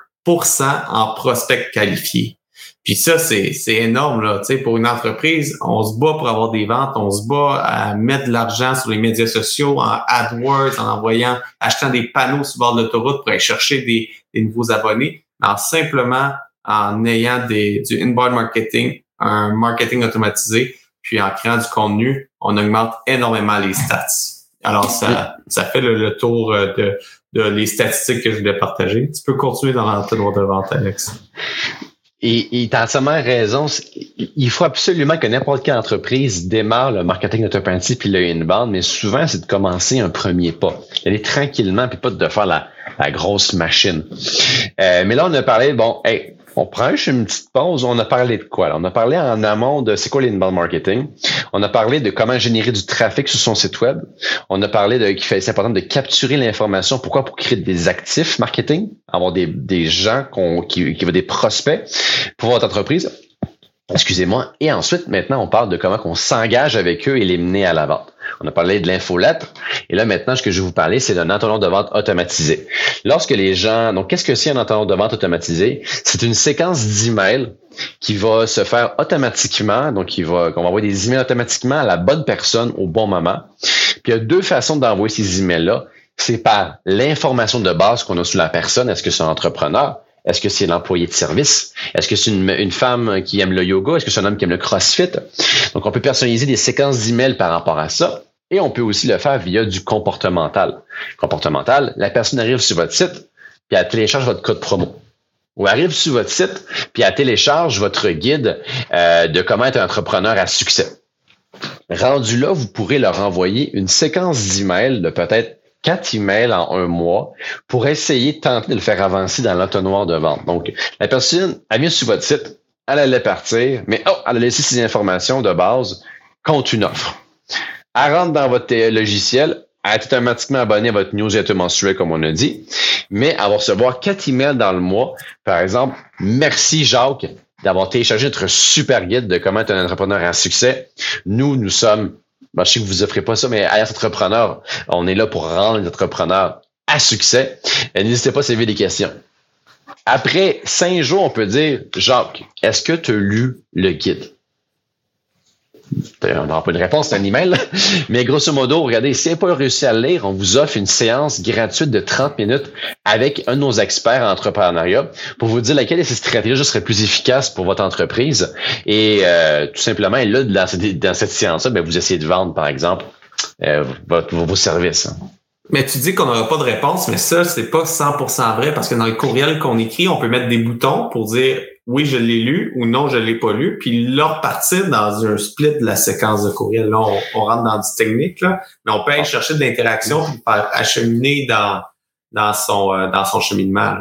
en prospects qualifiés. Puis ça, c'est, c'est énorme. Là. sais, pour une entreprise, on se bat pour avoir des ventes, on se bat à mettre de l'argent sur les médias sociaux, en AdWords, en envoyant, achetant des panneaux sur le bord de l'autoroute pour aller chercher des, des nouveaux abonnés. Alors, simplement en ayant des, du inbound marketing, un marketing automatisé, puis en créant du contenu, on augmente énormément les stats. Alors, ça, ça fait le, tour euh, de, de les statistiques que je voulais partager. Tu peux continuer dans l'entonnoir de vente, Alex. Et tu as entièrement raison. Il faut absolument que n'importe quelle entreprise démarre le marketing automatique puis le inbound, mais souvent, c'est de commencer un premier pas. Aller tranquillement puis pas de faire la, la grosse machine. Euh, mais là, on a parlé, bon, hey, on prend une petite pause. On a parlé de quoi? on a parlé en amont de c'est quoi l'inbound marketing. On a parlé de comment générer du trafic sur son site web. On a parlé de qu'il c'est important de capturer l'information. Pourquoi? Pour créer des actifs marketing, avoir des, des gens qui, qui veulent des prospects pour votre entreprise. Excusez-moi. Et ensuite, maintenant, on parle de comment on s'engage avec eux et les mener à la vente. On a parlé de l'infolettre. Et là, maintenant, ce que je vais vous parler, c'est d'un entonnoir de vente automatisé. Lorsque les gens, donc, qu'est-ce que c'est un entonnoir de vente automatisé? C'est une séquence d'emails qui va se faire automatiquement. Donc, il va, on va envoyer des emails automatiquement à la bonne personne au bon moment. Puis, il y a deux façons d'envoyer ces emails-là. C'est par l'information de base qu'on a sur la personne. Est-ce que c'est un entrepreneur? Est-ce que c'est l'employé de service? Est-ce que c'est une, femme qui aime le yoga? Est-ce que c'est un homme qui aime le crossfit? Donc, on peut personnaliser des séquences d'emails par rapport à ça. Et on peut aussi le faire via du comportemental. Comportemental, la personne arrive sur votre site, puis elle télécharge votre code promo. Ou arrive sur votre site, puis elle télécharge votre guide euh, de comment être entrepreneur à succès. Rendu là, vous pourrez leur envoyer une séquence d'emails de peut-être quatre emails en un mois pour essayer de tenter de le faire avancer dans l'entonnoir de vente. Donc, la personne, elle vient sur votre site, elle allait partir, mais oh, elle a laissé ses informations de base contre une offre. Elle rentre dans votre logiciel, elle est automatiquement abonnée à votre newsletter mensuel, comme on a dit, mais elle va recevoir quatre emails dans le mois. Par exemple, merci Jacques d'avoir téléchargé notre super guide de comment être un entrepreneur à succès. Nous, nous sommes ben, je sais que vous offrez pas ça, mais Alias Entrepreneur, on est là pour rendre les entrepreneurs à succès. N'hésitez pas à s'élever des questions. Après cinq jours, on peut dire, Jacques, est-ce que tu as lu le guide? On n'aura pas de réponse, c'est un email. Mais grosso modo, regardez, si vous n'avez pas réussi à le lire, on vous offre une séance gratuite de 30 minutes avec un de nos experts en entrepreneuriat pour vous dire laquelle de ces stratégies serait plus efficace pour votre entreprise. Et euh, tout simplement, là, dans cette, séance-là, ben, vous essayez de vendre, par exemple, euh, vos services. Mais tu dis qu'on n'aura pas de réponse, mais ça, c'est pas 100% vrai parce que dans le courriel qu'on écrit, on peut mettre des boutons pour dire oui, je l'ai lu ou non, je l'ai pas lu, puis là, repartir dans un split de la séquence de courriel. Là, on, rentre dans du technique, là, mais on peut aller chercher de l'interaction puis faire acheminer dans, dans, son, euh, dans son cheminement.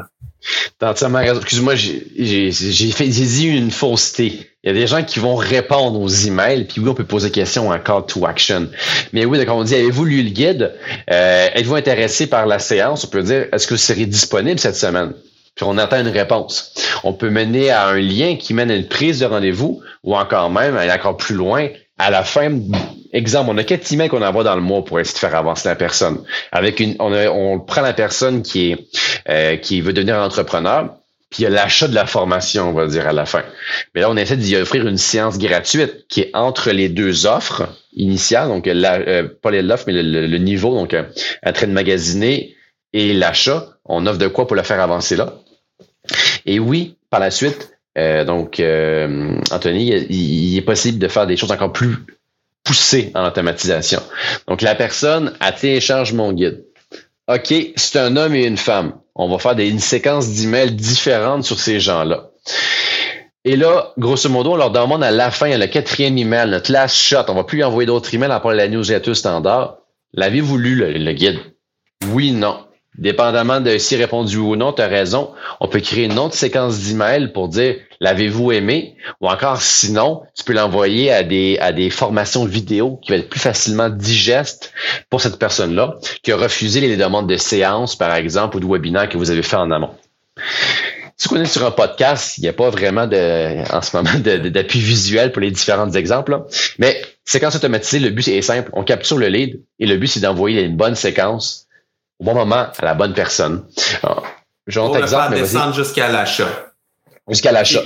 Excuse-moi, j'ai fait j'ai dit une fausseté. Il y a des gens qui vont répondre aux emails, puis oui, on peut poser des questions en call to action. Mais oui, donc on dit, avez-vous lu le guide? Euh, êtes-vous intéressé par la séance? On peut dire, est-ce que vous serez disponible cette semaine? On attend une réponse. On peut mener à un lien qui mène à une prise de rendez-vous ou encore même, aller encore plus loin, à la fin, exemple, on a quatre emails qu'on envoie dans le mois pour essayer de faire avancer la personne. Avec une, on, prend la personne qui est euh, qui veut devenir entrepreneur, puis il y a l'achat de la formation, on va dire, à la fin. Mais là, on essaie d'y offrir une séance gratuite qui est entre les deux offres initiales, donc la, euh, pas l'offre, mais le, niveau, donc un euh, train de magasiner et l'achat. On offre de quoi pour le faire avancer là? Et oui, par la suite, euh, donc, euh, Anthony, il, est possible de faire des choses encore plus poussées en automatisation. Donc, la personne, a télécharge mon guide. OK, c'est un homme et une femme. On va faire une séquence d'emails différentes sur ces gens-là. Et là, grosso modo, on leur demande à la fin, le quatrième email, notre last shot. On va plus lui envoyer d'autres emails à part la newsletter standard. L'avez-vous lu, le guide? Oui, non. Dépendamment de si répondu ou non, tu as raison, on peut créer une autre séquence d'emails pour dire l'avez-vous aimé? Ou encore sinon, tu peux l'envoyer à des à des formations vidéo qui vont être plus facilement digestes pour cette personne-là qui a refusé les demandes de séances par exemple ou de webinaire que vous avez fait en amont. Si vous connaissez sur un podcast, il n'y a pas vraiment de, en ce moment d'appui visuel pour les différents exemples. Mais séquence automatisée, le but est simple. On capture le lead et le but, c'est d'envoyer une bonne séquence au bon moment à la bonne personne. Alors, Pour le faire descendre jusqu'à l'achat. Jusqu'à l'achat.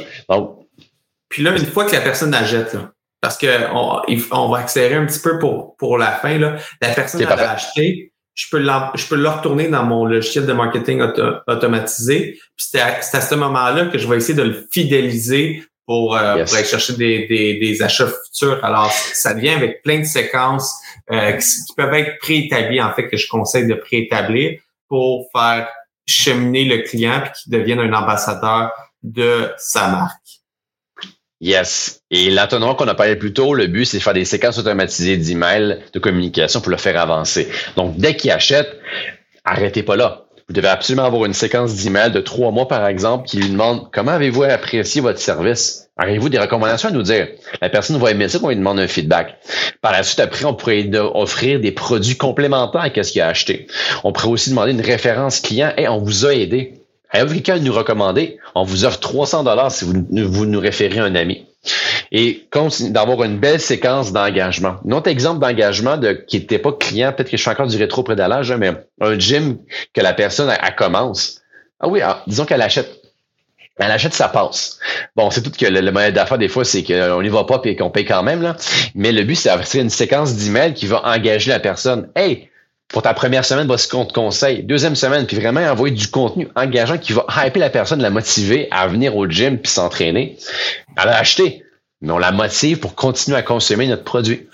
Puis là, une fois que la personne achète, parce que on, va accélérer un petit peu pour, pour la fin, là, la personne a acheté, je peux, je peux le retourner dans mon logiciel de marketing automatisé. Puis c'est à, ce moment-là que je vais essayer de le fidéliser pour, euh, aller chercher des, des, des, achats futurs. Alors, ça vient avec plein de séquences euh, qui, peuvent être préétablies, en fait, que je conseille de préétablir pour faire cheminer le client puis qu'il devienne un ambassadeur de sa marque. Yes. Et l'entonnoir qu'on a parlé plus tôt, le but, c'est de faire des séquences automatisées d'emails, de communication pour le faire avancer. Donc, dès qu'il achète, arrêtez pas là. Vous devez absolument avoir une séquence d'emails de trois mois, par exemple, qui lui demande comment avez-vous apprécié votre service? Avez-vous des recommandations à nous dire? La personne va aimer ça qu'on lui demande un feedback. Par la suite, après, on pourrait offrir des produits complémentaires à ce qu'il a acheté. On pourrait aussi demander une référence client. et on vous a aidé. Avez-vous quelqu'un à nous recommander? On vous offre 300 dollars si vous, vous nous référez un ami. Et d'avoir une belle séquence d'engagement. Un autre exemple d'engagement de, qui n'était pas client, peut-être que je fais encore du rétro-prédalage, hein, mais un gym que la personne elle, commence. Ah oui, ah, disons qu'elle achète. Elle achète sa passe. Bon, c'est tout que le, modèle d'affaires, des fois, c'est qu'on n'y va pas et qu'on paye quand même. Là. Mais le but, c'est d'avoir une séquence d'emails qui va engager la personne. Hey, pour ta première semaine, voici qu'on te conseille. Deuxième semaine, puis vraiment envoyer du contenu engageant qui va hyper la personne, la motiver à venir au gym puis s'entraîner. Elle a acheté, mais on la motive pour continuer à consommer notre produit.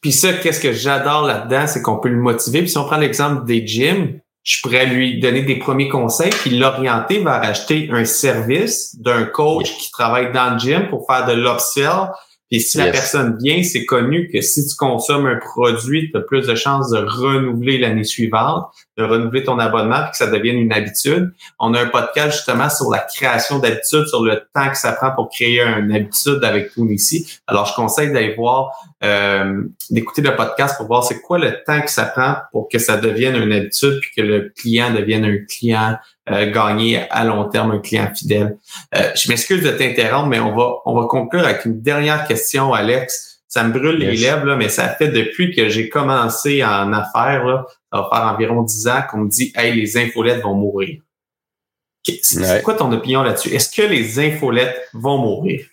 Puis ça, qu'est-ce que j'adore là-dedans, c'est qu'on peut le motiver. Puis si on prend l'exemple des gyms, je pourrais lui donner des premiers conseils, puis l'orienter vers acheter un service d'un coach qui travaille dans le gym pour faire de l'upsell, et si la personne vient, c'est connu que si tu consommes un produit, tu as plus de chances de renouveler l'année suivante, de renouveler ton abonnement, puis que ça devienne une habitude. On a un podcast justement sur la création d'habitudes, sur le temps que ça prend pour créer une habitude avec tout ici. Alors, je conseille d'aller voir, euh, d'écouter le podcast pour voir c'est quoi le temps que ça prend pour que ça devienne une habitude, puis que le client devienne un client euh, gagner à long terme un client fidèle. Euh, je m'excuse de t'interrompre, mais on va, on va conclure avec une dernière question, Alex. Ça me brûle les lèvres, là, mais ça fait depuis que j'ai commencé en affaires, là, ça va faire environ dix ans qu'on me dit Hey, les infolettes vont mourir. C'est quoi ton opinion là-dessus? Est-ce que les infolettes vont mourir?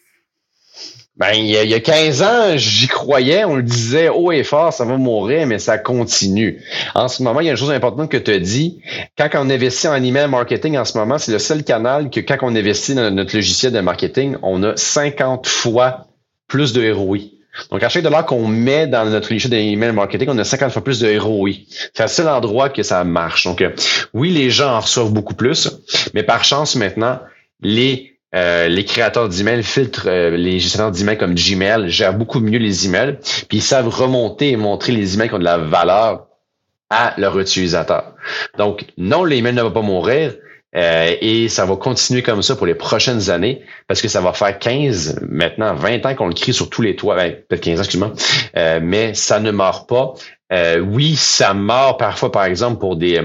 Ben, il y, a, 15 ans, j'y croyais, on le disait haut et fort, ça va mourir, mais ça continue. En ce moment, il y a une chose importante que tu as dit. Quand on investit en email marketing en ce moment, c'est le seul canal que quand on investit dans notre logiciel de marketing, on a 50 fois plus de ROI. Donc, à chaque dollar qu'on met dans notre logiciel d'email marketing, on a 50 fois plus de ROI. C'est le seul endroit que ça marche. Donc, oui, les gens en reçoivent beaucoup plus, mais par chance maintenant, les euh, les créateurs d'emails filtrent euh, les gestionnaires d'emails comme Gmail, gèrent beaucoup mieux les emails, puis ils savent remonter et montrer les emails qui ont de la valeur à leurs utilisateurs. Donc, non, l'email ne va pas mourir euh, et ça va continuer comme ça pour les prochaines années parce que ça va faire 15, maintenant 20 ans qu'on le crie sur tous les toits, ben, peut-être 15 ans, excuse-moi, mais ça ne meurt pas. oui, ça meurt parfois, par exemple, pour des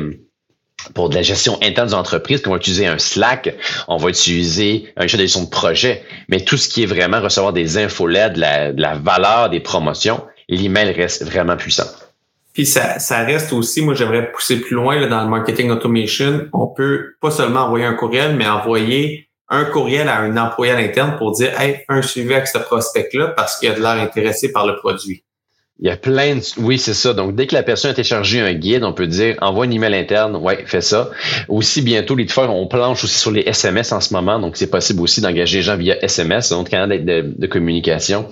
pour de la gestion interne des entreprises, on va utiliser un Slack, on va utiliser un chat de gestion de projet, mais tout ce qui est vraiment recevoir des infos de la, valeur des promotions, l'email reste vraiment puissant. Puis ça, reste aussi, moi j'aimerais pousser plus loin dans le marketing automation, on peut pas seulement envoyer un courriel, mais envoyer un courriel à un employé à l'interne pour dire Hey, un suivi avec ce prospect-là parce qu'il a de l'air intéressé par le produit. Il y a plein de... Oui, c'est ça. Donc, dès que la personne a téléchargé un guide, on peut dire envoie un email interne. Ouais, fais ça. Aussi, bientôt, les fois, on planche aussi sur les SMS en ce moment. Donc, c'est possible aussi d'engager les gens via SMS, un autre canal de, de, communication.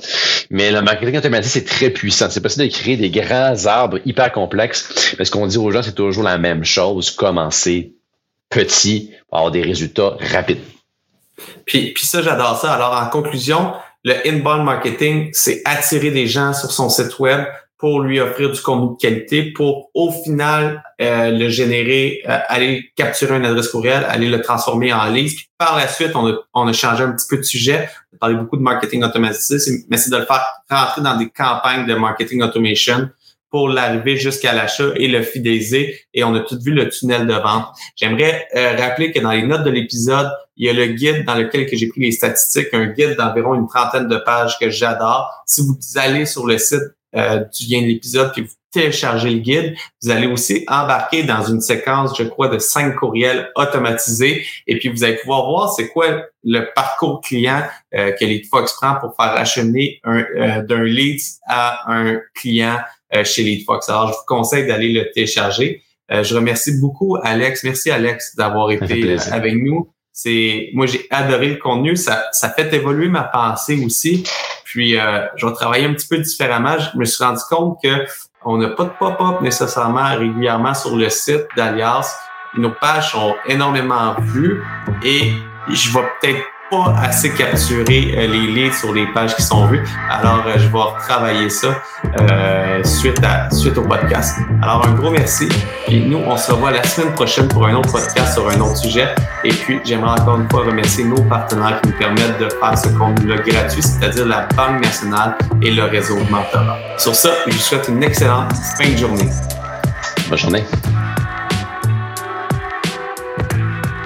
Mais le marketing automatique, c'est très puissant. C'est possible de créer des grands arbres hyper complexes. Parce qu'on dit aux gens, c'est toujours la même chose. Commencer petit pour avoir des résultats rapides. Puis, puis ça, j'adore ça. Alors, en conclusion, le inbound marketing, c'est attirer des gens sur son site web pour lui offrir du contenu de qualité, pour au final euh, le générer, euh, aller capturer une adresse courriel, aller le transformer en liste. Puis par la suite, on a, on a changé un petit peu de sujet. On a parlé beaucoup de marketing automatisé, mais c'est de le faire rentrer dans des campagnes de marketing automation pour l'arrivée jusqu'à l'achat et le fidéliser. Et on a tout vu le tunnel de vente. J'aimerais euh, rappeler que dans les notes de l'épisode, il y a le guide dans lequel j'ai pris les statistiques, un guide d'environ une trentaine de pages que j'adore. Si vous allez sur le site euh, du lien de l'épisode puis vous téléchargez le guide, vous allez aussi embarquer dans une séquence, je crois, de cinq courriels automatisés. Et puis vous allez pouvoir voir c'est quoi le parcours client euh, que LeadFox prend pour faire acheminer un, d'un lead à un client euh, chez LeadFox. Alors, je vous conseille d'aller le télécharger. Euh, je remercie beaucoup Alex. Merci Alex d'avoir été avec nous. C'est moi j'ai adoré le contenu, ça, ça fait évoluer ma pensée aussi. Puis euh, je vais travailler un petit peu différemment. Je me suis rendu compte que on n'a pas de pop-up nécessairement régulièrement sur le site d'Alias. Nos pages sont énormément vues et je vais peut-être assez capturer euh, les leads sur les pages qui sont vues. Alors, euh, je vais retravailler ça euh, suite, à, suite au podcast. Alors, un gros merci. Et nous, on se revoit la semaine prochaine pour un autre podcast sur un autre sujet. Et puis, j'aimerais encore une fois remercier nos partenaires qui nous permettent de faire ce contenu-là gratuit, c'est-à-dire la Banque nationale et le réseau de mentorat. Sur ça, je vous souhaite une excellente fin de journée. Bonne journée.